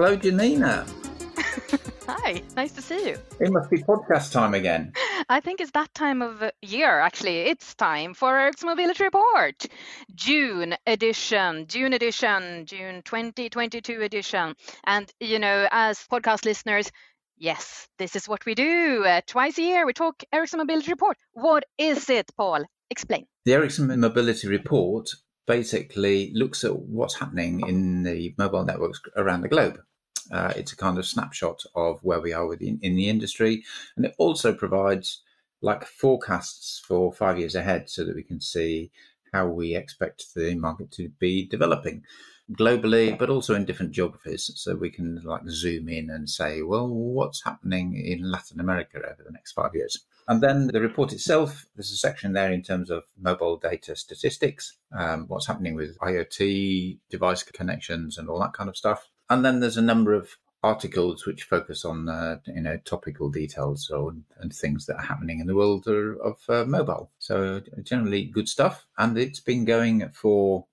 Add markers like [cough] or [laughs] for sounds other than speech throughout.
Hello, Janina. [laughs] Hi, nice to see you. It must be podcast time again. [laughs] I think it's that time of year, actually. It's time for Ericsson Mobility Report. June edition, June edition, June 2022 edition. And, you know, as podcast listeners, yes, this is what we do. Uh, twice a year, we talk Ericsson Mobility Report. What is it, Paul? Explain. The Ericsson Mobility Report basically looks at what's happening in the mobile networks around the globe. Uh, it's a kind of snapshot of where we are within in the industry, and it also provides like forecasts for five years ahead, so that we can see how we expect the market to be developing globally, but also in different geographies. So we can like zoom in and say, well, what's happening in Latin America over the next five years? And then the report itself, there's a section there in terms of mobile data statistics, um, what's happening with IoT device connections and all that kind of stuff. And then there's a number of articles which focus on uh, you know topical details or and things that are happening in the world of, of uh, mobile. So generally good stuff, and it's been going for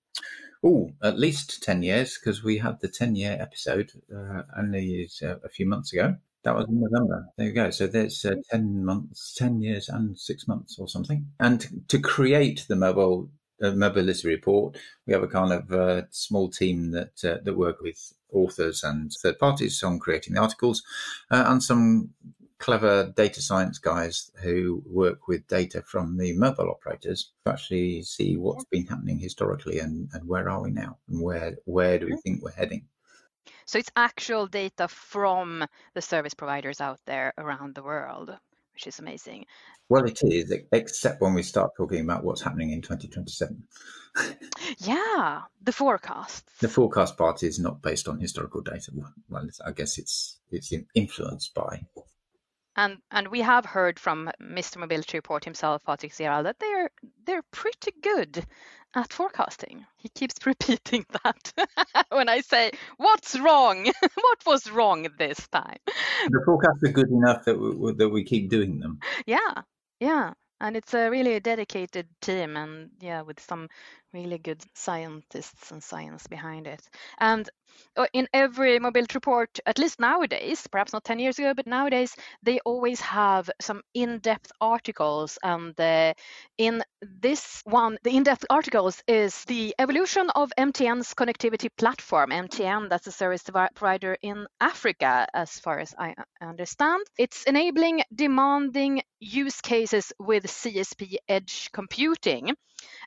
oh at least ten years because we had the ten year episode uh, only uh, a few months ago. That was in November. There you go. So there's uh, 10 months, 10 years and six months or something. And to create the mobile uh, mobility report, we have a kind of uh, small team that uh, that work with authors and third parties on creating the articles, uh, and some clever data science guys who work with data from the mobile operators to actually see what's been happening historically and, and where are we now and where where do we think we're heading. So it's actual data from the service providers out there around the world, which is amazing. Well, it is, except when we start talking about what's happening in 2027. [laughs] yeah, the forecast. The forecast part is not based on historical data. Well, I guess it's it's influenced by and and we have heard from Mr. Mobility Report himself, Patrick Cerwall, that they're they're pretty good at forecasting. He keeps [laughs] repeating that [laughs] when I say, "What's wrong? [laughs] what was wrong this time?" The forecasts are good enough that we, that we keep doing them. Yeah, yeah, and it's a really dedicated team, and yeah, with some really good scientists and science behind it. And in every mobility report, at least nowadays, perhaps not 10 years ago, but nowadays, they always have some in depth articles. And uh, in this one, the in depth articles is the evolution of MTN's connectivity platform. MTN, that's a service provider in Africa, as far as I understand. It's enabling demanding use cases with CSP edge computing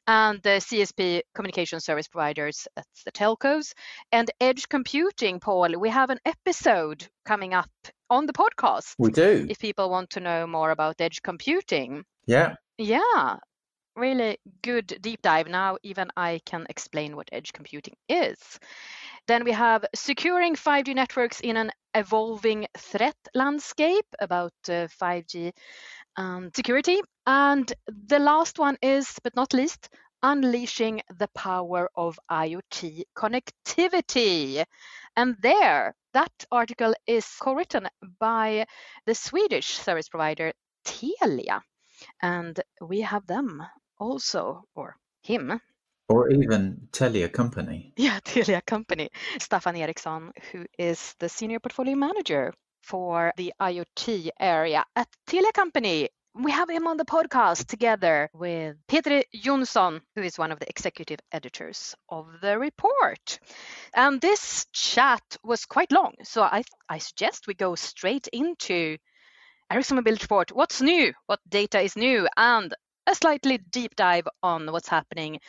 and the CSP communication service providers, that's the telcos, and edge computing, Paul. We have an episode coming up on the podcast. We do. If people want to know more about edge computing. Yeah. Yeah. Really good deep dive. Now, even I can explain what edge computing is. Then we have securing 5G networks in an evolving threat landscape about uh, 5G um, security. And the last one is, but not least, unleashing the power of IoT connectivity. And there, that article is co-written by the Swedish service provider Telia. And we have them also, or him, or even Telia Company. [laughs] Yeah, Telia Company. Staffan Eriksson, who is the senior portfolio manager for the IoT area at Telia Company. We have him on the podcast together with Peter Jonsson, who is one of the executive editors of the report. And this chat was quite long, so I, I suggest we go straight into Ericsson Mobility Report. What's new? What data is new? And a slightly deep dive on what's happening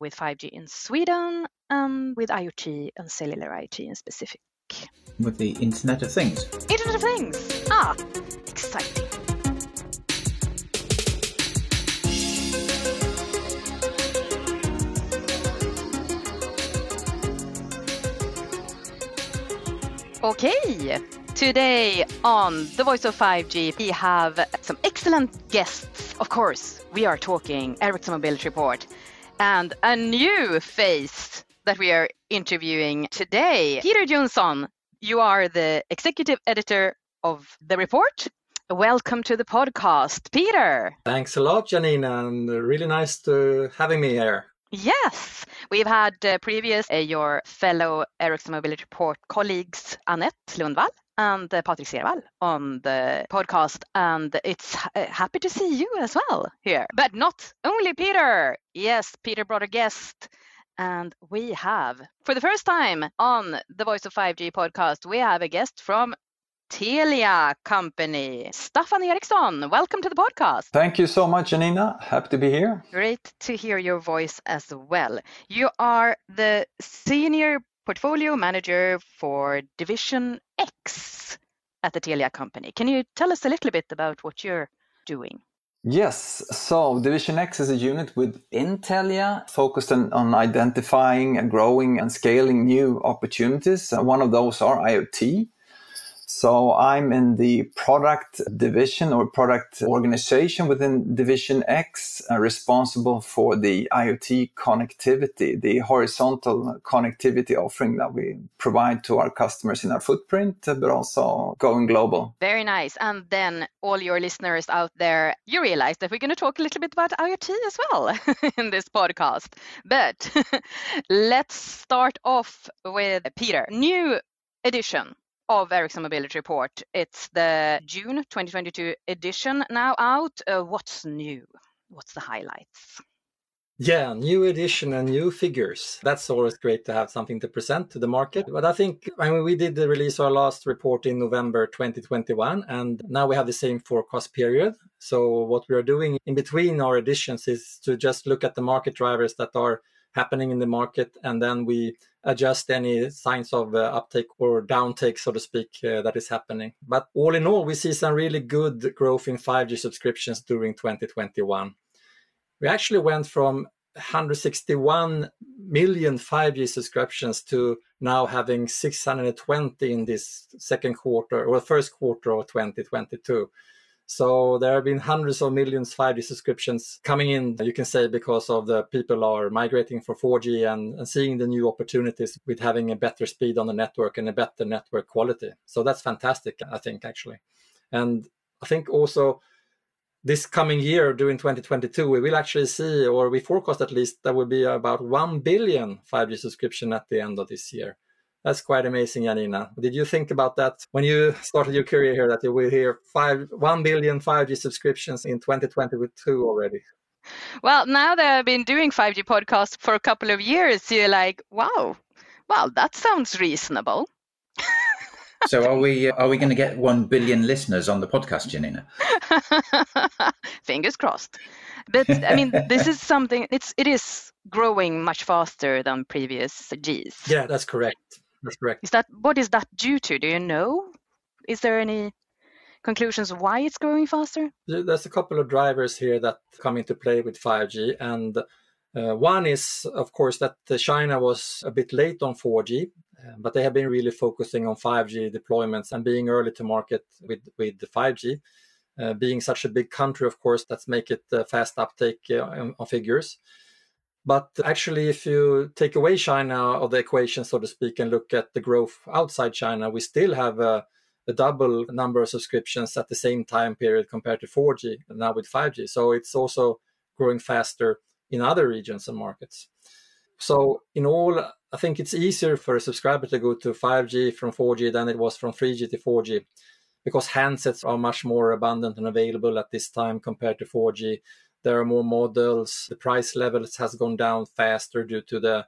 with 5G in Sweden and with IoT and cellular IoT in specific. With the Internet of Things. Internet of Things. Ah, exciting. Okay, today on The Voice of 5G, we have some excellent guests. Of course, we are talking Ericsson Mobility Report and a new face that we are interviewing today. Peter Jonsson, you are the executive editor of the report. Welcome to the podcast, Peter. Thanks a lot, Janina, and really nice to having me here. Yes, we've had uh, previous uh, your fellow Ericsson Mobility Report colleagues Annette Lundvall and uh, Patrick Cerwall on the podcast, and it's uh, happy to see you as well here. But not only Peter. Yes, Peter brought a guest. And we have, for the first time on the Voice of 5G podcast, we have a guest from Telia company. Staffan Eriksson, welcome to the podcast. Thank you so much, Janina. Happy to be here. Great to hear your voice as well. You are the senior portfolio manager for Division X at the Telia company. Can you tell us a little bit about what you're doing? Yes, so Division X is a unit within Telia focused on, on identifying and growing and scaling new opportunities. One of those are IoT. So I'm in the product division or product organization within Division X, uh, responsible for the IoT connectivity, the horizontal connectivity offering that we provide to our customers in our footprint, uh, but also going global. Very nice. And then all your listeners out there, you realize that we're going to talk a little bit about IoT as well [laughs] in this podcast. But [laughs] let's start off with Peter. New edition of Ericsson Mobility Report. It's the June 2022 edition now out. Uh, what's new? What's the highlights? Yeah, new edition and new figures. That's always great to have something to present to the market. But I think, I mean, we did release our last report in November 2021, and now we have the same forecast period. So, what we are doing in between our editions is to just look at the market drivers that are happening in the market, and then we adjust any signs of uh, uptake or downtake, so to speak, uh, that is happening. But all in all, we see some really good growth in 5G subscriptions during 2021. We actually went from 161 million 5G subscriptions to now having 620 in this second quarter or first quarter of 2022. So there have been hundreds of millions 5G subscriptions coming in, you can say, because of the people are migrating for 4G and, and, seeing the new opportunities with having a better speed on the network and a better network quality. So that's fantastic, I think, actually. And I think also this coming year, during 2022, we will actually see, or we forecast at least, there will be about 1 billion 5G subscription at the end of this year. That's quite amazing, Janina. Did you think about that when you started your career here that you will hear five, 1 billion 5G subscriptions in 2022 already? Well, now that I've been doing 5G podcasts for a couple of years, you're like, wow, well, that sounds reasonable. [laughs] so are we uh, are we going to get 1 billion listeners on the podcast, Janina? [laughs] Fingers crossed. But I mean, this is something, it's, it is growing much faster than previous Gs. Yeah, that's correct. That's correct. Is that what is that due to? Do you know? Is there any conclusions why it's growing faster? There's a couple of drivers here that come into play with 5G, and uh, one is, of course, that China was a bit late on 4G, uh, but they have been really focusing on 5G deployments and being early to market with with the 5G. Uh, being such a big country, of course, that's make it uh, fast uptake uh, on, on figures. But actually, if you take away China of the equation, so to speak, and look at the growth outside China, we still have a, a, double number of subscriptions at the same time period compared to 4G, now with 5G. So it's also growing faster in other regions and markets. So in all, I think it's easier for a subscriber to go to 5G from 4G than it was from 3G to 4G because handsets are much more abundant and available at this time compared to 4G there are more models. The price levels has gone down faster due to the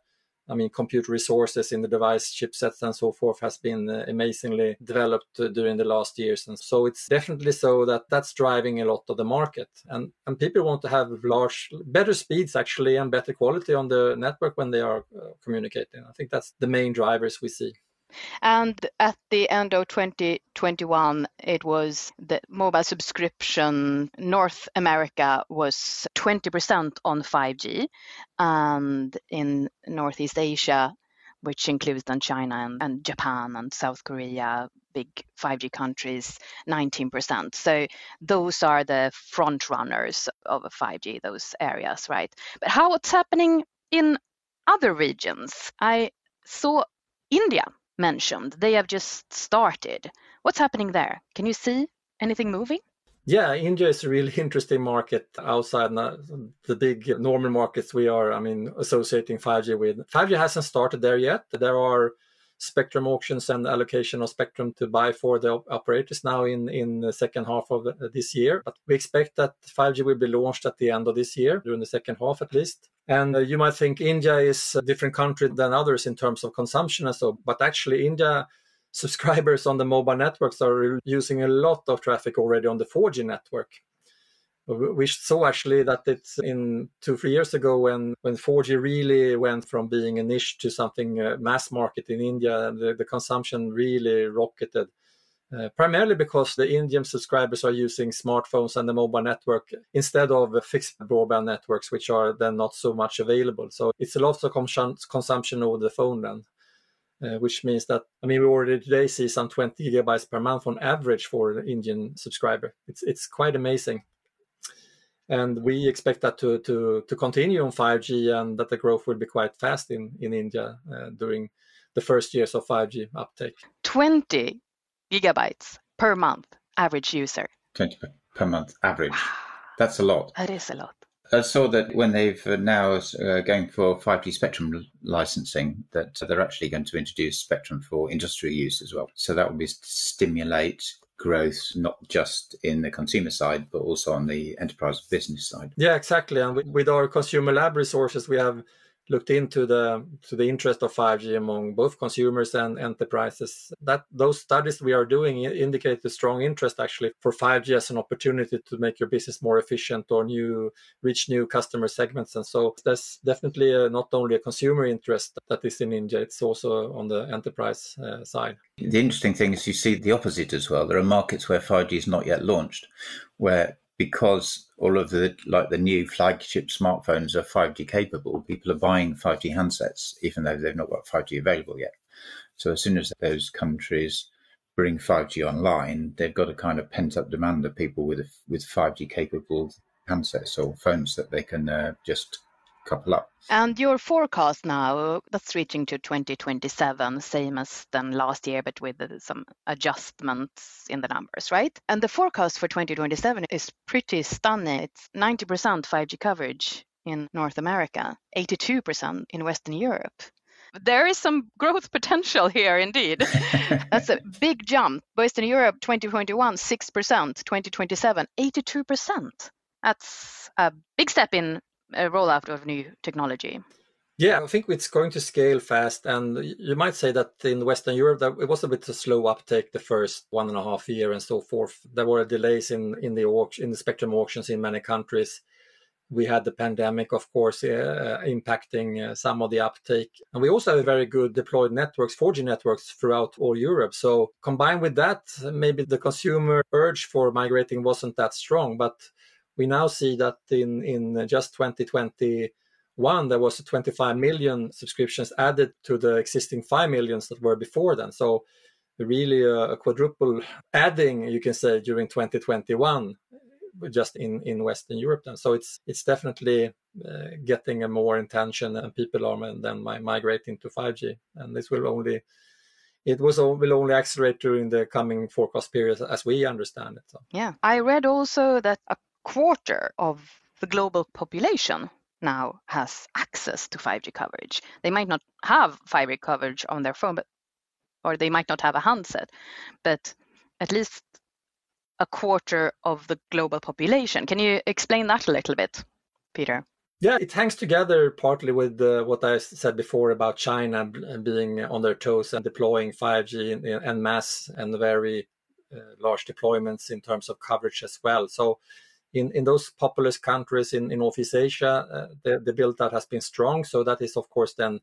I mean, compute resources in the device chipsets and so forth has been uh, amazingly developed during the last years. And so it's definitely so that that's driving a lot of the market. And, and people want to have large, better speeds actually and better quality on the network when they are uh, communicating. I think that's the main drivers we see. And at the end of 2021, it was the mobile subscription. North America was 20% on 5G, and in Northeast Asia, which includes then China and, and, Japan and South Korea, big 5G countries, 19%. So those are the front runners of 5G, those areas, right? But how what's happening in other regions? I saw India mentioned. They have just started. What's happening there? Can you see anything moving? Yeah, India is a really [laughs] interesting market outside the big normal markets we are, I mean, associating 5G with. 5G hasn't started there yet. There are spectrum auctions and allocation of spectrum to buy for the operators now in, in the second half of this year. But we expect that 5G will be launched at the end of this year, during the second half at least. And uh, you might think India is a different country than others in terms of consumption and so, but actually India [laughs] subscribers on the mobile networks are using a lot of traffic already on the 4G network. We saw actually that it's in two, three years ago when, when 4G really went from being a niche to something uh, mass market in India, the, the consumption really rocketed. Uh, primarily because the Indian subscribers are using smartphones and the mobile network instead of fixed broadband networks, which are then not so much available. So it's a lot of consumption over the phone then uh, which means that I mean we already today see some 20 gigabytes per month on average for an Indian subscriber. It's it's quite amazing, and we expect that to to to continue on 5G and that the growth will be quite fast in in India uh, during the first years of 5G uptake. 20 gigabytes per month average user. 20 per month average. That's a lot. That is a lot. I saw that when they've uh, now uh, going for 5G spectrum licensing, that they're actually going to introduce spectrum for industrial use as well. So that will be stimulate growth not just in the consumer side but also on the enterprise business side. Yeah, exactly. And with our consumer lab resources, we have looked into the to the interest of 5G among both consumers and enterprises. That those studies we are doing indicate the strong interest actually for 5G as an opportunity to make your business more efficient or new reach new customer segments. And so there's definitely a, not only a consumer interest that is in India, it's also on the enterprise uh, side. The interesting thing is you see the opposite as well. There are markets where 5G is not yet launched, where because all of the like the new flagship smartphones are 5G capable, people are buying 5G handsets even though they've not got 5G available yet. So as soon as those countries bring 5G online, they've got a kind of pent up demand of people with with 5G capable handsets or phones that they can uh, just couple up. And your forecast now, that's reaching to 2027, same as than last year, but with uh, some adjustments in the numbers, right? And the forecast for 2027 is pretty stunning. It's 90% 5G coverage in North America, 82% in Western Europe. There is some growth potential here indeed. [laughs] That's a big jump. Western Europe 2021, 6%, 2027, 82%. That's a big step in a rollout of new technology? Yeah, I think it's going to scale fast, and you might say that in Western Europe that it was a bit of slow uptake the first one and a half year and so forth. There were delays in in the auction, in the spectrum auctions in many countries. We had the pandemic, of course, uh, impacting uh, some of the uptake, and we also have very good deployed networks, 4G networks throughout all Europe. So combined with that, maybe the consumer urge for migrating wasn't that strong, but we now see that in, in just 2021, there was 25 million subscriptions added to the existing 5 millions that were before then. So really a, a quadruple adding, you can say, during 2021 just in, in Western Europe. Then. So it's it's definitely uh, getting a more intention and people are then migrating to 5G. And this will only it was will only accelerate during the coming forecast period as we understand it. So. Yeah, I read also that a quarter of the global population now has access to 5G coverage. They might not have 5G coverage on their phone, but or they might not have a handset, but at least a quarter of the global population. Can you explain that a little bit, Peter? Yeah, it hangs together partly with uh, what I said before about China being on their toes and deploying 5G and mass and very uh, large deployments in terms of coverage as well. So in, in those populous countries in, in Northeast Asia, uh, the, the build out has been strong. So that is, of course, then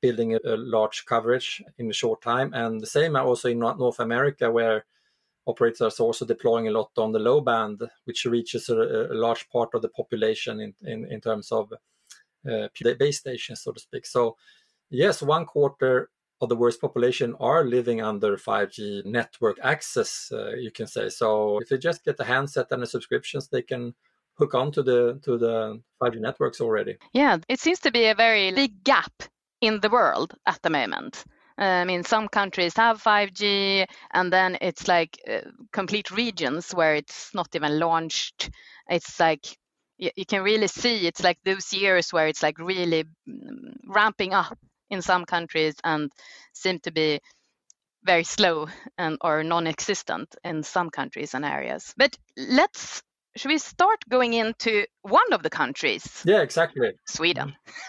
building a, a, large coverage in a short time. And the same also in North America, where operators are also deploying a lot on the low band, which reaches a, a large part of the population in, in, in terms of uh, base stations, so to speak. So, yes, one quarter of the worst population are living under 5G network access, uh, you can say. So if they just get the handset and the subscriptions, they can hook on to the to the 5G networks already. Yeah, it seems to be a very big gap in the world at the moment. I mean, some countries have 5G, and then it's like uh, complete regions where it's not even launched. It's like you, you, can really see it's like those years where it's like really mm, ramping up in some countries and seem to be very slow and or non-existent in some countries and areas. But let's should we start going into one of the countries? Yeah, exactly. Sweden. [laughs]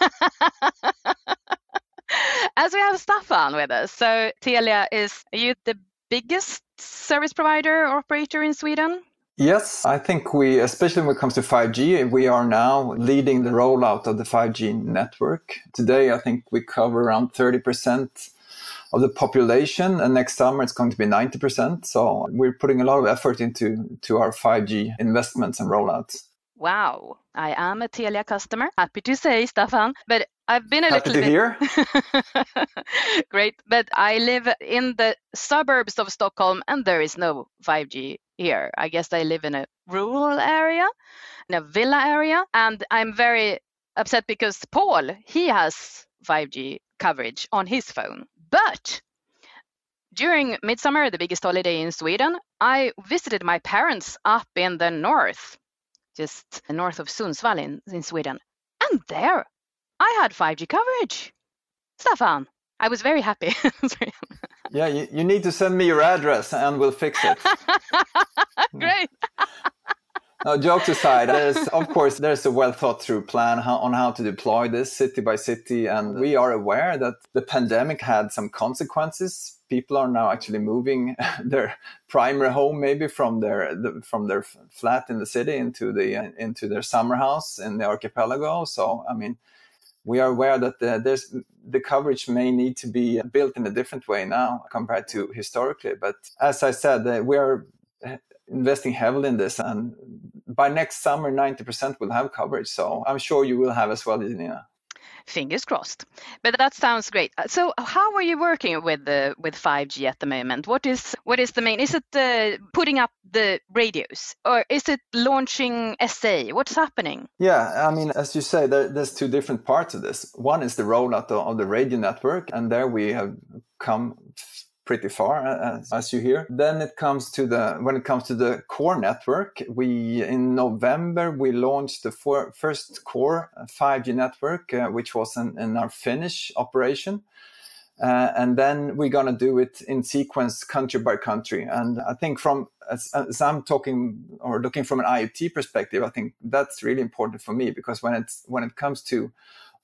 As we have Staffan with us, so Telia is are you the biggest service provider or operator in Sweden? Yes, I think we, especially when it comes to 5G, we are now leading the rollout of the 5G network. Today, I think we cover around 30% of the population, and next summer it's going to be 90%. So we're putting a lot of effort into to our 5G investments and rollouts. Wow, I am a Telia customer. Happy to say, Staffan, but I've been a Happy little to bit hear. [laughs] great. But I live in the suburbs of Stockholm, and there is no 5G here. I guess I live in a rural area, in a villa area, and I'm very upset because Paul he has 5G coverage on his phone. But during midsummer, the biggest holiday in Sweden, I visited my parents up in the north, just north of Sundsvall in, in Sweden. And there I had 5G coverage. Staffan, I was very happy. [laughs] yeah, you, you need to send me your address and we'll fix it. [laughs] Mm. Great. No, jokes aside, there's [laughs] of course there's a well thought through plan how, on how to deploy this city by city, and we are aware that the pandemic had some consequences. People are now actually moving [laughs] their primary home maybe from their the, from their flat in the city into the into their summer house in the archipelago. So I mean, we are aware that the, there's the coverage may need to be built in a different way now compared to historically. But as I said, uh, we are investing heavily in this and by next summer 90% will have coverage so i'm sure you will have as well Nina. Fingers crossed. But that sounds great. So how are you working with the with 5g at the moment? What is what is the main is it uh, putting up the radios? Or is it launching sa what's happening? Yeah i mean as you say there, there's two different parts of this. One is the rollout of the radio network and there we have come pretty far as, as, you hear. Then it comes to the when it comes to the core network, we in November we launched the for, first core 5G network, uh, which was in, in, our Finnish operation. Uh, and then we're going to do it in sequence country by country. And I think from as, as, I'm talking or looking from an IoT perspective, I think that's really important for me because when it's when it comes to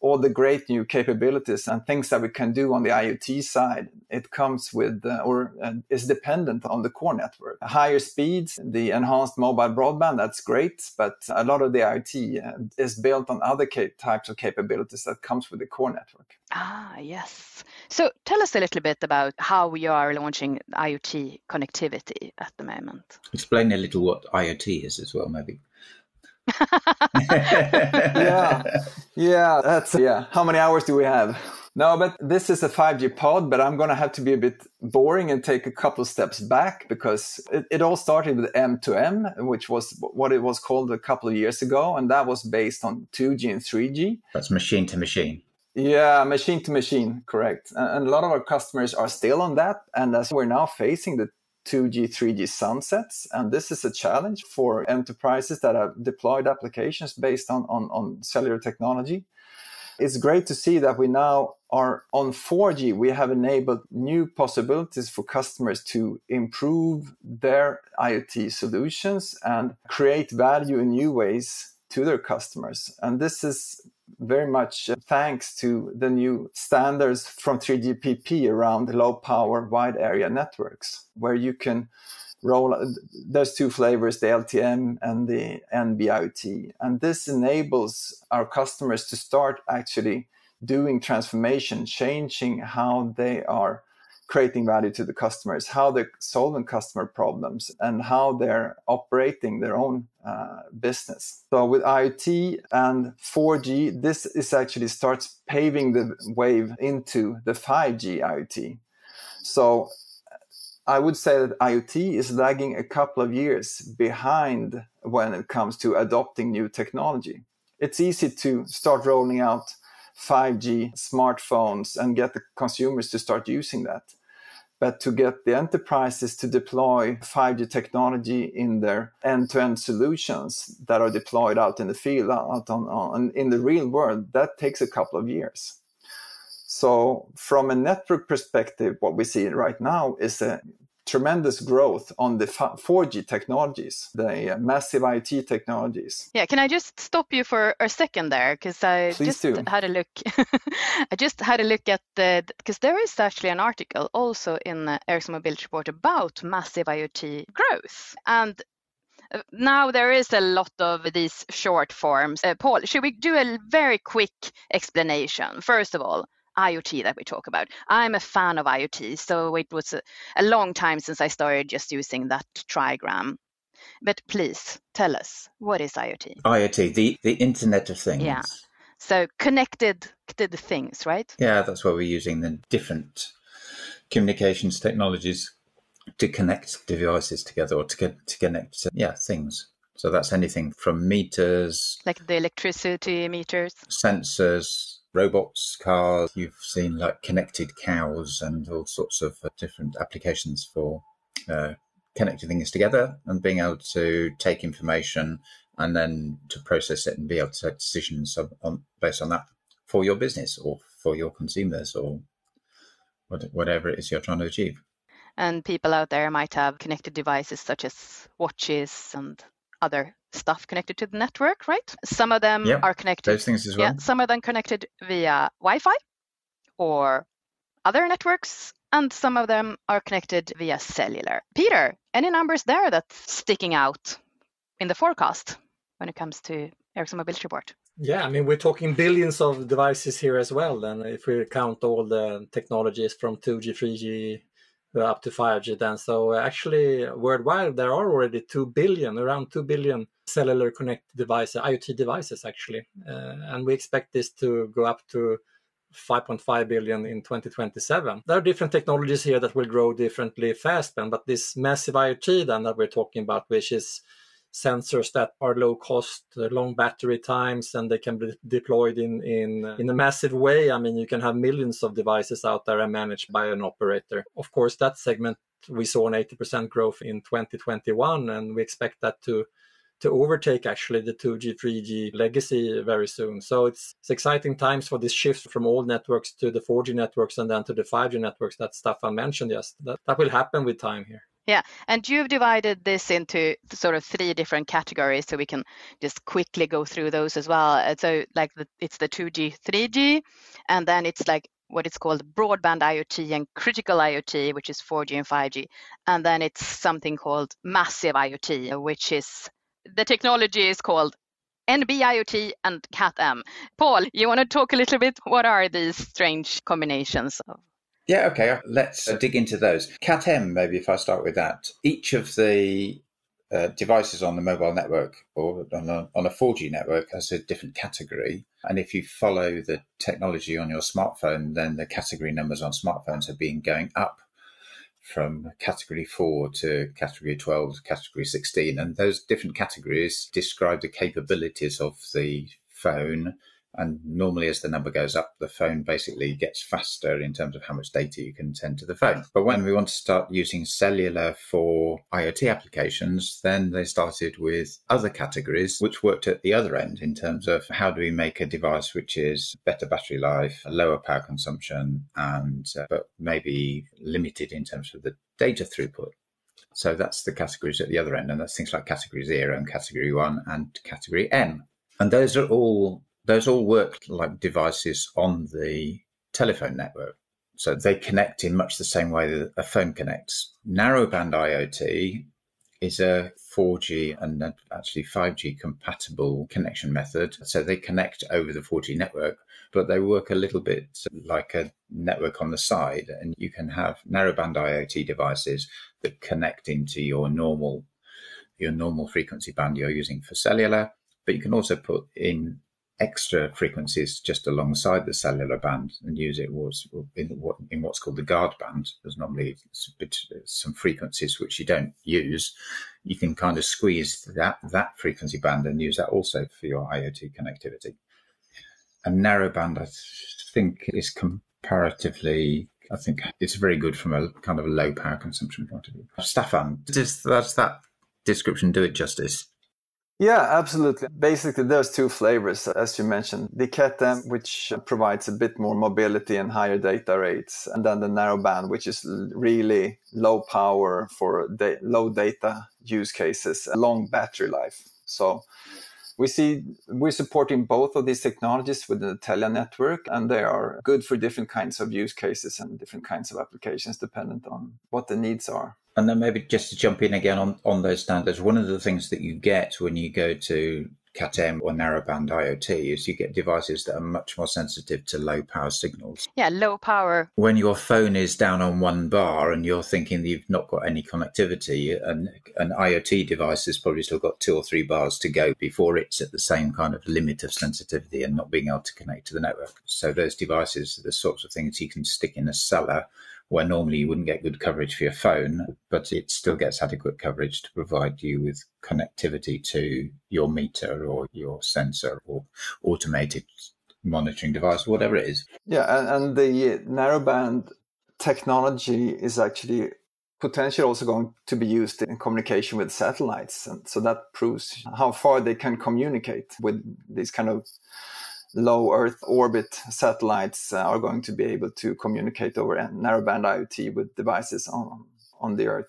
all the great new capabilities and things that we can do on the IoT side, it comes with uh, or uh, is dependent on the core network. Higher speeds, the enhanced mobile broadband, that's great, but a lot of the IoT uh, is built on other types of capabilities that comes with the core network. Ah, yes. So tell us a little bit about how we are launching IoT connectivity at the moment. Explain a little what IoT is as well, maybe yeah, yeah, that's yeah. How many hours do we have? No, but this is a 5G pod, but I'm going to have to be a bit boring and take a couple steps back because it, it, all started with M2M, which was what it was called a couple of years ago. And that was based on 2G and 3G. That's machine to machine. Yeah, machine to machine, correct. And a lot of our customers are still on that. And as we're now facing the 2G, 3G sunsets. And this is a challenge for enterprises that have deployed applications based on, on, on cellular technology. It's great to see that we now are on 4G. We have enabled new possibilities for customers to improve their IoT solutions and create value in new ways to their customers. And this is very much uh, thanks to the new standards from 3GPP around low power wide area networks, where you can roll uh, there's two flavors the LTE-M and the NB-IoT and this enables our customers to start actually doing transformation changing how they are creating value to the customers, how they're solving customer problems, and how they're operating their own uh, business. So with IoT and 4G, this is actually starts paving the wave into the 5G IoT. So I would say that IoT is lagging a couple of years behind when it comes to adopting new technology. It's easy to start rolling out 5G smartphones and get the consumers to start using that. But to get the enterprises to deploy 5G technology in their end-to-end solutions that are deployed out in the field, out on, on in the real world, that takes a couple of years. So from a network perspective, what we see right now is a tremendous growth on the 4G technologies, the massive IoT technologies. Yeah, can I just stop you for a second there because I Please just do. had a look. [laughs] I just had a look at the because there is actually an article also in the Ericsson Mobility Report about massive IoT growth and. uh, Now there is a lot of these short forms. Uh, Paul, should we do a very quick explanation? First of all, IoT that we talk about. I'm a fan of IoT, so it was a, a long time since I started just using that trigram. But please tell us what is IoT? IoT, the, the Internet of Things. Yeah. So connected, connected things, right? Yeah, that's why we're using the different communications technologies to connect devices together or to, get, to connect, yeah, things. So that's anything from meters, Like the electricity meters. sensors, robots, cars. You've seen like connected cows and all sorts of uh, different applications for uh, connecting things together and being able to take information and then to process it and be able to take decisions on, on, based on that for your business or for your consumers or what, whatever it is you're trying to achieve. And people out there might have connected devices such as watches and other stuff connected to the network, right? Some of them Yeah, are connected. Those things as well. Yeah, some of them connected via Wi-Fi or other networks, and some of them are connected via cellular. Peter, any numbers there that's sticking out in the forecast when it comes to Ericsson Mobility Report? Yeah, I mean, we're talking billions of devices here as well. And if we count all the technologies from 2G, 3G uh, up to 5G, then so actually worldwide there are already 2 billion, around 2 billion cellular connected devices, IoT devices actually. Uh, and we expect this to go up to 5.5 billion in 2027. There are different technologies here that will grow differently fast, then, but this massive IoT then that we're talking about, which is sensors that are low cost, uh, long battery times, and they can be deployed in in uh, in a massive way. I mean, you can have millions of devices out there and managed by an operator. Of course, that segment we saw an 80% growth in 2021, and we expect that to to overtake actually the 2G, 3G legacy very soon. So it's, it's exciting times for this shift from old networks to the 4G networks and then to the 5G networks that Staffan mentioned. Yes, that, that will happen with time here. Yeah, and you've divided this into sort of three different categories, so we can just quickly go through those as well. Uh, So, like, the, it's the 2G, 3G, and then it's like what it's called broadband IoT and critical IoT, which is 4G and 5G, and then it's something called massive IoT, which is the technology is called NB-IoT and CAT-M. Paul, you want to talk a little bit? What are these strange combinations of? Yeah, okay. Let's uh, dig into those. CAT-M, maybe if I start with that. Each of the uh, devices on the mobile network or on a, on a 4G network has a different category. And if you follow the technology on your smartphone, then the category numbers on smartphones have been going up from category 4 to category 12 to category 16. And those different categories describe the capabilities of the phone. And normally, as the number goes up, the phone basically gets faster in terms of how much data you can send to the phone. But when we want to start using cellular for IoT applications, then they started with other categories which worked at the other end in terms of how do we make a device which is better battery life, lower power consumption, and uh, but maybe limited in terms of the data throughput. So that's the categories at the other end, and that's things like category zero and category one and category M. And those are all those all work like devices on the telephone network. So they connect in much the same way that a phone connects. Narrowband IoT is a 4G and actually 5G compatible connection method. So they connect over the 4G network, but they work a little bit like a network on the side. And you can have narrowband IoT devices that connect into your normal your normal frequency band you're using for cellular, but you can also put in extra frequencies just alongside the cellular band and use it was in, what, in what's called the guard band. There's normally some frequencies which you don't use. You can kind of squeeze that that frequency band and use that also for your IoT connectivity. And narrowband, I think, is comparatively I think it's very good from a kind of a low power consumption point of view. Staffan, does that description do it justice? Yeah, absolutely. Basically, there's two flavors, as you mentioned. The CAT-M, which provides a bit more mobility and higher data rates, and then the narrowband, which is really low power for da- low data use cases, long battery life. So we see we're supporting both of these technologies within the Telia network, and they are good for different kinds of use cases and different kinds of applications, dependent on what the needs are. And then maybe just to jump in again on, on those standards, one of the things that you get when you go to CAT-M or narrowband IoT is you get devices that are much more sensitive to low power signals. Yeah, low power. When your phone is down on one bar and you're thinking you've not got any connectivity, and an IoT device has probably still got two or three bars to go before it's at the same kind of limit of sensitivity and not being able to connect to the network. So those devices are the sorts of things you can stick in a cellar where normally you wouldn't get good coverage for your phone, but it still gets adequate coverage to provide you with connectivity to your meter or your sensor or automated monitoring device, whatever it is. Yeah, and, and the narrowband technology is actually potentially also going to be used in communication with satellites. And so that proves how far they can communicate with these kind of low Earth orbit satellites uh, are going to be able to communicate over narrowband IoT with devices on, on the Earth.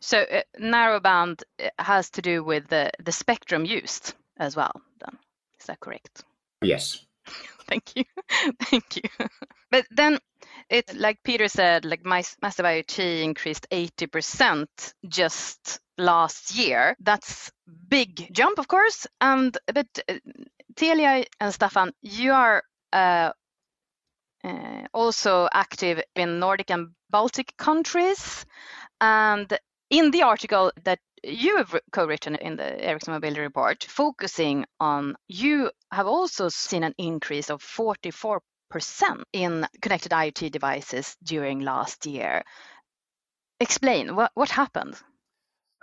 So uh, narrowband uh, has to do with the, the spectrum used as well, then. Is that correct? Yes. [laughs] Thank you. [laughs] Thank you. [laughs] but then it, like Peter said, like my massive IoT increased 80% just last year. That's big jump, of course. And but uh, Telia and Staffan, you are uh, uh, also active in Nordic and Baltic countries. And in the article that you have co-written in the Ericsson Mobility Report, focusing on, you have also seen an increase of 44% in connected IoT devices during last year. Explain what, what happened?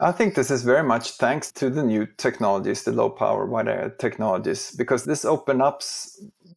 I think this is very much thanks to the new technologies, the low power wide area technologies, because this opens up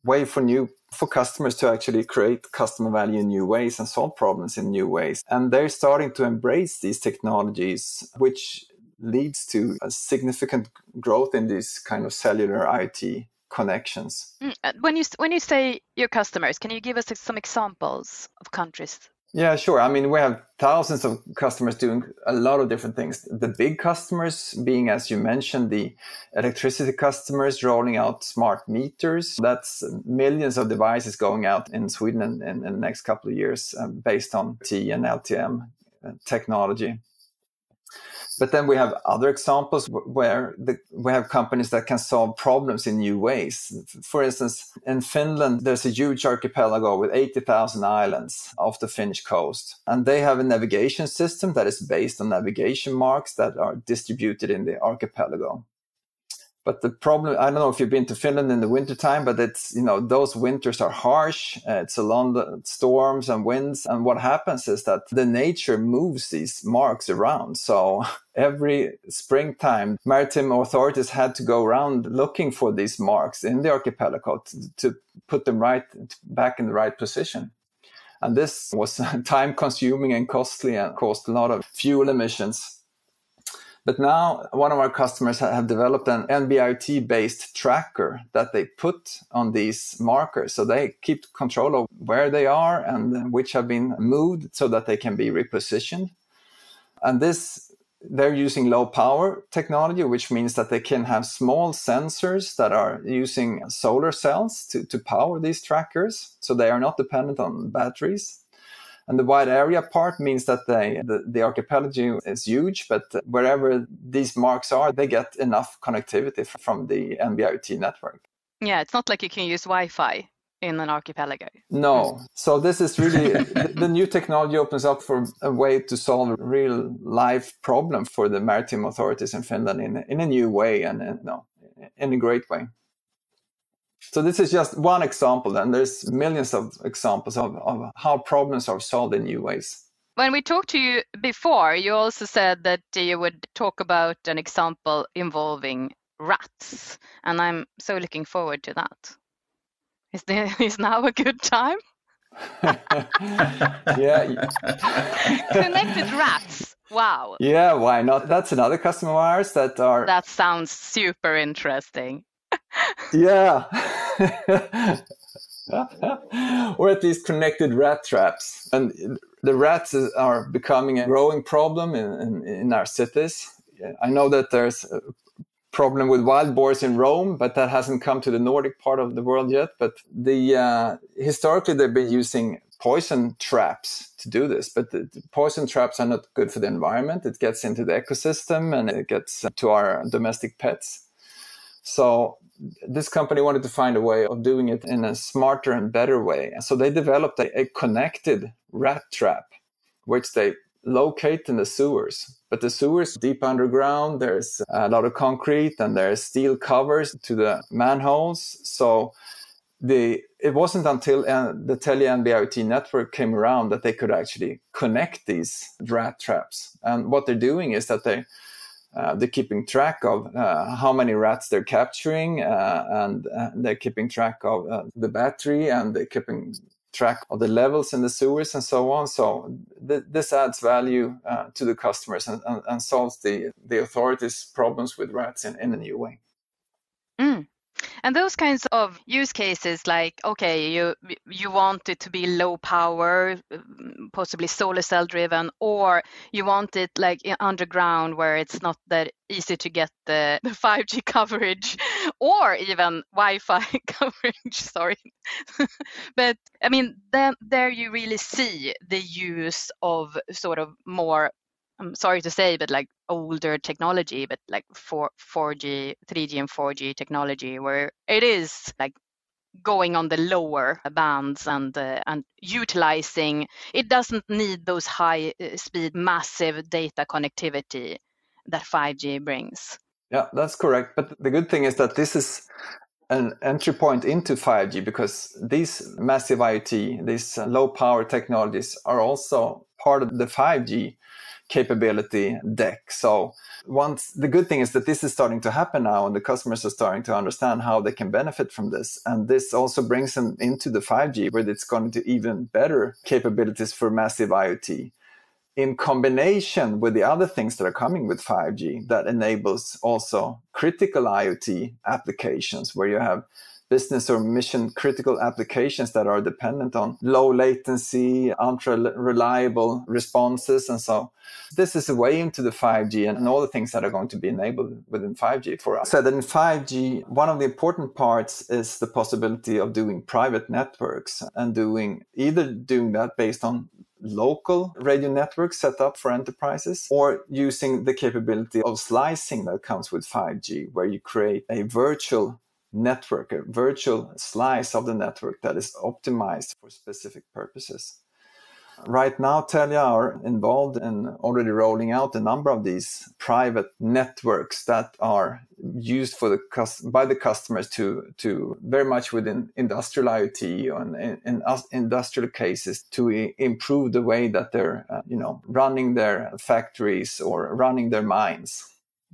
way for new for customers to actually create customer value in new ways and solve problems in new ways. And they're starting to embrace these technologies, which leads to a significant growth in these kind of cellular IoT connections. Mm, uh, when you when you say your customers, can you give us some examples of countries yeah, sure. I mean, we have thousands of customers doing a lot of different things. The big customers being, as you mentioned, the electricity customers rolling out smart meters. That's millions of devices going out in Sweden in, in, the next couple of years uh, based on T and LTE-M uh, technology. But then we have other examples where the, we have companies that can solve problems in new ways. For instance, in Finland, there's a huge archipelago with 80,000 islands off the Finnish coast. And they have a navigation system that is based on navigation marks that are distributed in the archipelago. But the problem, I don't know if you've been to Finland in the wintertime, but it's, you know, those winters are harsh. Uh, it's a lot of storms and winds. And what happens is that the nature moves these marks around. So [laughs] every springtime, maritime authorities had to go around looking for these marks in the archipelago to, to put them right back in the right position. And this was [laughs] time consuming and costly and caused a lot of fuel emissions. But now one of our customers have developed an NB-IoT based tracker that they put on these markers. So they keep control of where they are and which have been moved so that they can be repositioned. And this, they're using low power technology, which means that they can have small sensors that are using solar cells to, to power these trackers. So they are not dependent on batteries. And the wide area part means that they, the, the archipelago is huge, but wherever these marks are, they get enough connectivity from the NB-IoT network. Yeah, it's not like you can use Wi-Fi in an archipelago. No. So this is really the, new technology opens up for a way to solve a real life problem for the maritime authorities in Finland in, in a new way and, and no, in a great way. So this is just one example, and there's millions of examples of, of how problems are solved in new ways. When we talked to you before, you also said that you would talk about an example involving rats, and I'm so looking forward to that. Is there [laughs] is now a good time? [laughs] yeah. [laughs] Connected rats. Wow. Yeah, why not? That's another customer of ours that are. That sounds super interesting. Yeah. [laughs] or at least connected rat traps. And the rats are becoming a growing problem in, in, in our cities. I know that there's a problem with wild boars in Rome, but that hasn't come to the Nordic part of the world yet. But the uh, historically they've been using poison traps to do this, but the, the poison traps are not good for the environment. It gets into the ecosystem and it gets to our domestic pets. So this company wanted to find a way of doing it in a smarter and better way. So they developed a, a connected rat trap, which they locate in the sewers. But the sewers deep underground, there's a lot of concrete and there's steel covers to the manholes. So the it wasn't until uh, the Telia NB-IoT network came around that they could actually connect these rat traps. And what they're doing is that they uh, they're keeping track of uh, how many rats they're capturing, uh, and uh, they're keeping track of uh, the battery, and they're keeping track of the levels in the sewers and so on. So th- this adds value to the customers and, and, and, solves the the authorities' problems with rats in, in a new way. Mm. And those kinds of use cases, like okay, you you want it to be low power, possibly solar cell driven, or you want it like underground where it's not that easy to get the, the [laughs] 5G coverage [laughs] or even Wi-Fi [laughs] coverage. Sorry, but I mean, then there you really see the use of sort of more I'm sorry to say, but like older technology, but like 4, 4G, 3G and 4G technology, where it is like going on the lower bands and uh, and utilizing it doesn't need those high uh, speed massive data connectivity that 5G brings. Yeah, that's correct. But the good thing is that this is an entry point into 5G because these massive IoT, these low power technologies are also part of the 5G capability deck. So once the good thing is that this is starting to happen now and the customers are starting to understand how they can benefit from this. And this also brings them into the 5G where it's going to even better capabilities for massive IoT in combination with the other things that are coming with 5G that enables also critical IoT applications where you have business or mission critical applications that are dependent on low latency, ultra reliable responses. And so this is a way into the 5G and, all the things that are going to be enabled within 5G for us. So that in 5G, one of the important parts is the possibility of doing private networks and doing either doing that based on local radio networks set up for enterprises or using the capability of slicing that comes with 5G, where you create a virtual network, a virtual slice of the network that is optimized for specific purposes. Right now, Telia are involved in already rolling out a number of these private networks that are used for the by the customers to to very much within industrial IoT and in, in industrial cases to improve the way that they're uh, you know running their factories or running their mines.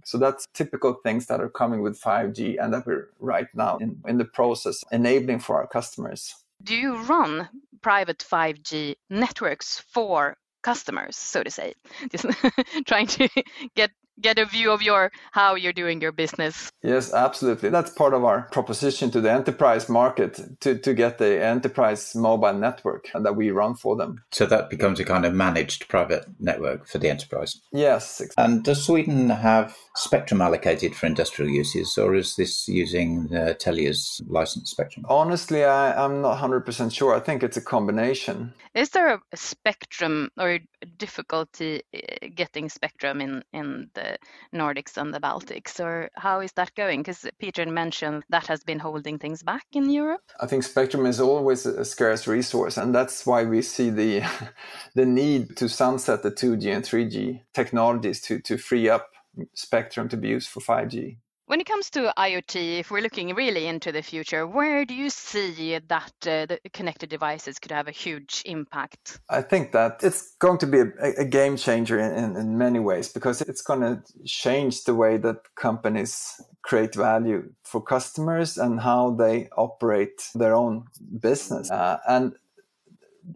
So that's typical things that are coming with 5G and that we're right now in, in the process enabling for our customers. Do you run private 5G networks for customers, so to say? [laughs] Just [laughs] trying to get get a view of your how you're doing your business. Yes, absolutely. That's part of our proposition to the enterprise market to, to get the enterprise mobile network that we run for them. So that becomes a kind of managed private network for the enterprise. Yes. Exactly. And does Sweden have spectrum allocated for industrial uses, or is this using uh, Telia's licensed spectrum? Honestly, I, I'm not 100% sure. I think it's a combination. Is there a spectrum or difficulty uh, getting spectrum in, in the Nordics and the Baltics, or how is that going? Because Peter mentioned that has been holding things back in Europe. I think spectrum is always a scarce resource, and that's why we see the [laughs] the need to sunset the 2G and 3G technologies to to free up spectrum to be used for 5G. When it comes to IoT, if we're looking really into the future, where do you see that uh, the connected devices could have a huge impact? I think that it's going to be a, a game changer in, in, in, many ways because it's going to change the way that companies create value for customers and how they operate their own business. Uh, and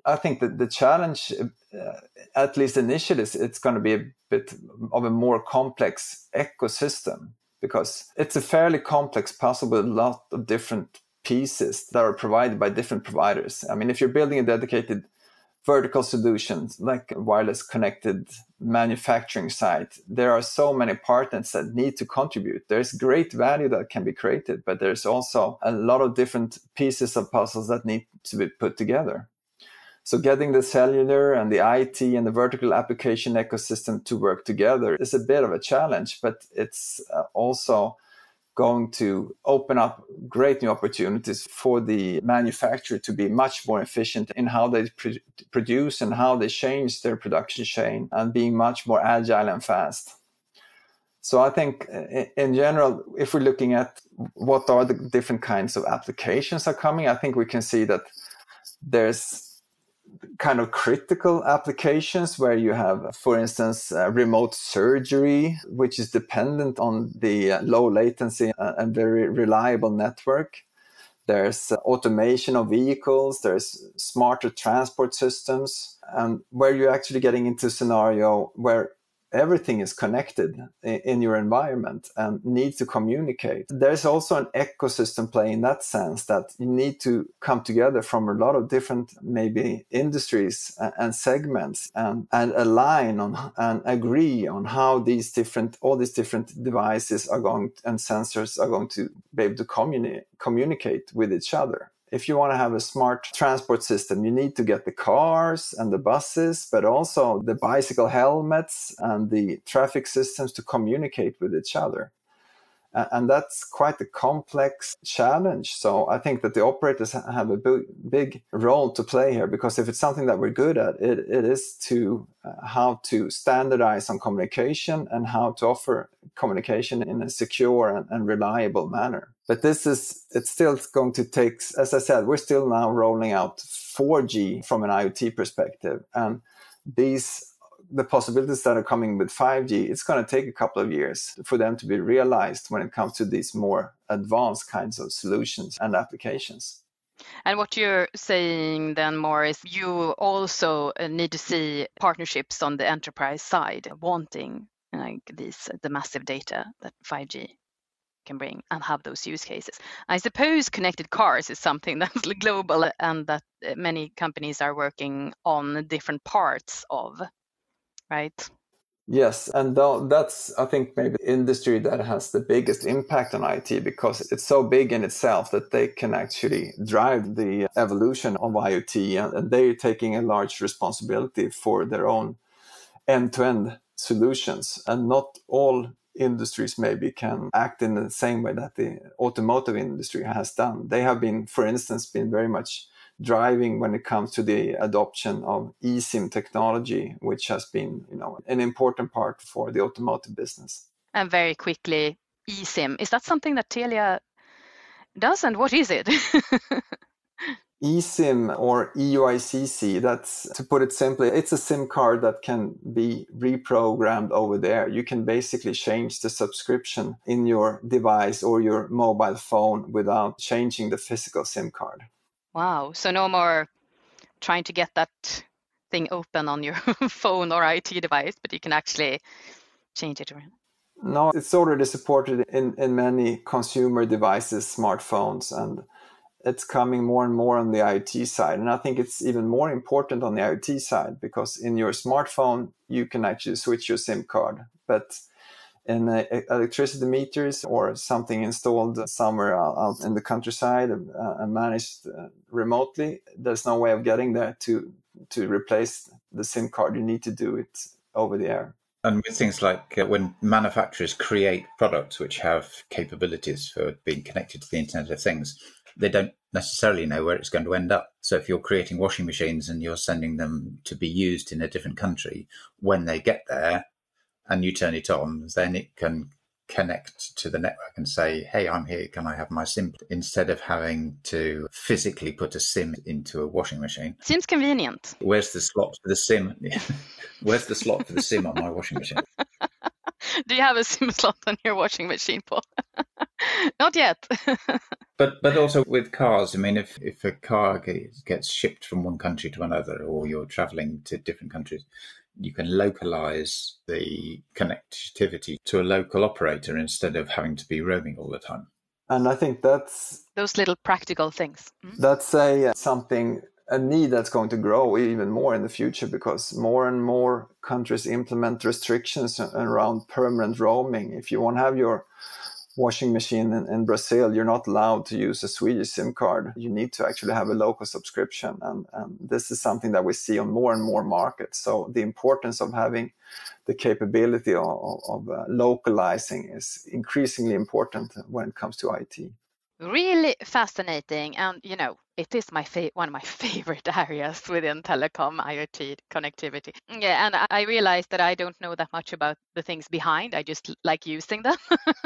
I think that the challenge, uh, at least initially, is it's going to be a bit of a more complex ecosystem because it's a fairly complex puzzle with a lot of different pieces that are provided by different providers. I mean, if you're building a dedicated vertical solutions like a wireless connected manufacturing site, there are so many partners that need to contribute. There's great value that can be created, but there's also a lot of different pieces of puzzles that need to be put together. So getting the cellular and the IT and the vertical application ecosystem to work together is a bit of a challenge, but it's uh, also going to open up great new opportunities for the manufacturer to be much more efficient in how they pr- produce and how they change their production chain and being much more agile and fast. So I think in general, if we're looking at what are the different kinds of applications are coming, I think we can see that there's kind of critical applications where you have, for instance, uh, remote surgery, which is dependent on the uh, low latency uh, and very reliable network. There's uh, automation of vehicles, there's smarter transport systems, and where you're actually getting into a scenario where everything is connected in your environment and needs to communicate. There's also an ecosystem play in that sense that you need to come together from a lot of different maybe industries and segments and, and align on and agree on how these different all these different devices are going and sensors are going to be able to communi- communicate with each other if you want to have a smart transport system, you need to get the cars and the buses, but also the bicycle helmets and the traffic systems to communicate with each other. And that's quite a complex challenge. So I think that the operators have a big, big role to play here because if it's something that we're good at, it, it is to uh, how to standardize on communication and how to offer communication in a secure and, and reliable manner. But this is, it's still going to take, as I said, we're still now rolling out 4G from an IoT perspective. And these the possibilities that are coming with 5G, it's going to take a couple of years for them to be realized when it comes to these more advanced kinds of solutions and applications. And what you're saying then more is you also uh, need to see partnerships on the enterprise side wanting like these the massive data that 5G can bring and have those use cases. I suppose connected cars is something [laughs] that's global and that uh, many companies are working on different parts of right? Yes, and that's I think maybe industry that has the biggest impact on IoT because it's so big in itself that they can actually drive the evolution of IoT, and they're taking a large responsibility for their own end-to-end solutions, and not all industries maybe can act in the same way that the automotive industry has done. They have been, for instance, been very much driving when it comes to the adoption of eSIM technology, which has been, you know, an important part for the automotive business. And very quickly, eSIM is that something that Telia does, and what is it? [laughs] eSIM or EUICC, that's to put it simply, it's a SIM card that can be reprogrammed over there. You can basically change the subscription in your device or your mobile phone without changing the physical SIM card. Wow. So no more trying to get that thing open on your [laughs] phone or IT device, but you can actually change it around. No, it's already supported in, in many consumer devices, smartphones, and it's coming more and more on the IoT side. And I think it's even more important on the IoT side because in your smartphone, you can actually switch your SIM card. But in uh, electricity meters or something installed somewhere out in the countryside uh, and managed uh, remotely, there's no way of getting there to to replace the SIM card. You need to do it over the air. And with things like uh, when manufacturers create products which have capabilities for being connected to the Internet of Things, they don't necessarily know where it's going to end up. So if you're creating washing machines and you're sending them to be used in a different country, when they get there, and you turn it on, then it can connect to the network and say, Hey, I'm here. Can I have my SIM? Instead of having to physically put a SIM into a washing machine. Seems convenient. Where's the slot for the SIM? [laughs] Where's the slot for the SIM on my washing machine? [laughs] Do you have a SIM slot on your washing machine, Paul? [laughs] Not yet. but but also with cars, I mean, if if a car gets shipped from one country to another, or you're traveling to different countries, you can localize the connectivity to a local operator instead of having to be roaming all the time. And I think that's those little practical things. Mm-hmm. That's a uh, something a need that's going to grow even more in the future because more and more countries implement restrictions around permanent roaming. If you want to have your washing machine in, in, Brazil, you're not allowed to use a Swedish SIM card. You need to actually have a local subscription. And, and this is something that we see on more and more markets. So the importance of having the capability of, of uh, localizing is increasingly important when it comes to IoT really fascinating and you know it is my fa- one of my [laughs] favorite areas within telecom iot connectivity. Yeah and i realized that i don't know that much about the things behind i just like using them.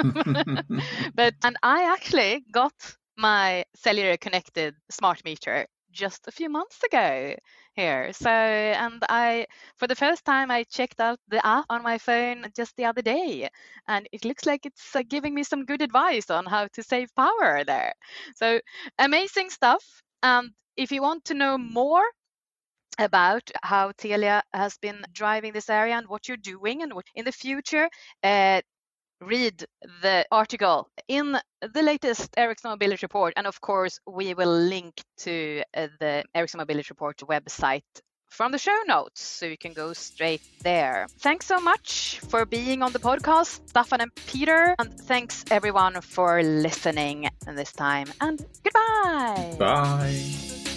[laughs] [laughs] But and i actually got my cellular connected smart meter just a few months ago here. So, and I, for the first time, I checked out the app on my phone just the other day, and it looks like it's uh, giving me some good advice on how to save power there. So, amazing stuff. And if you want to know more about how Telia has been driving this area and what you're doing and what in the future, uh, read the article in the latest Ericsson Mobility Report. And of course, we will link to uh, the Ericsson Mobility Report website from the show notes so you can go straight there. Thanks so much for being on the podcast, Staffan and Peter. And thanks everyone for listening this time. And goodbye. Bye.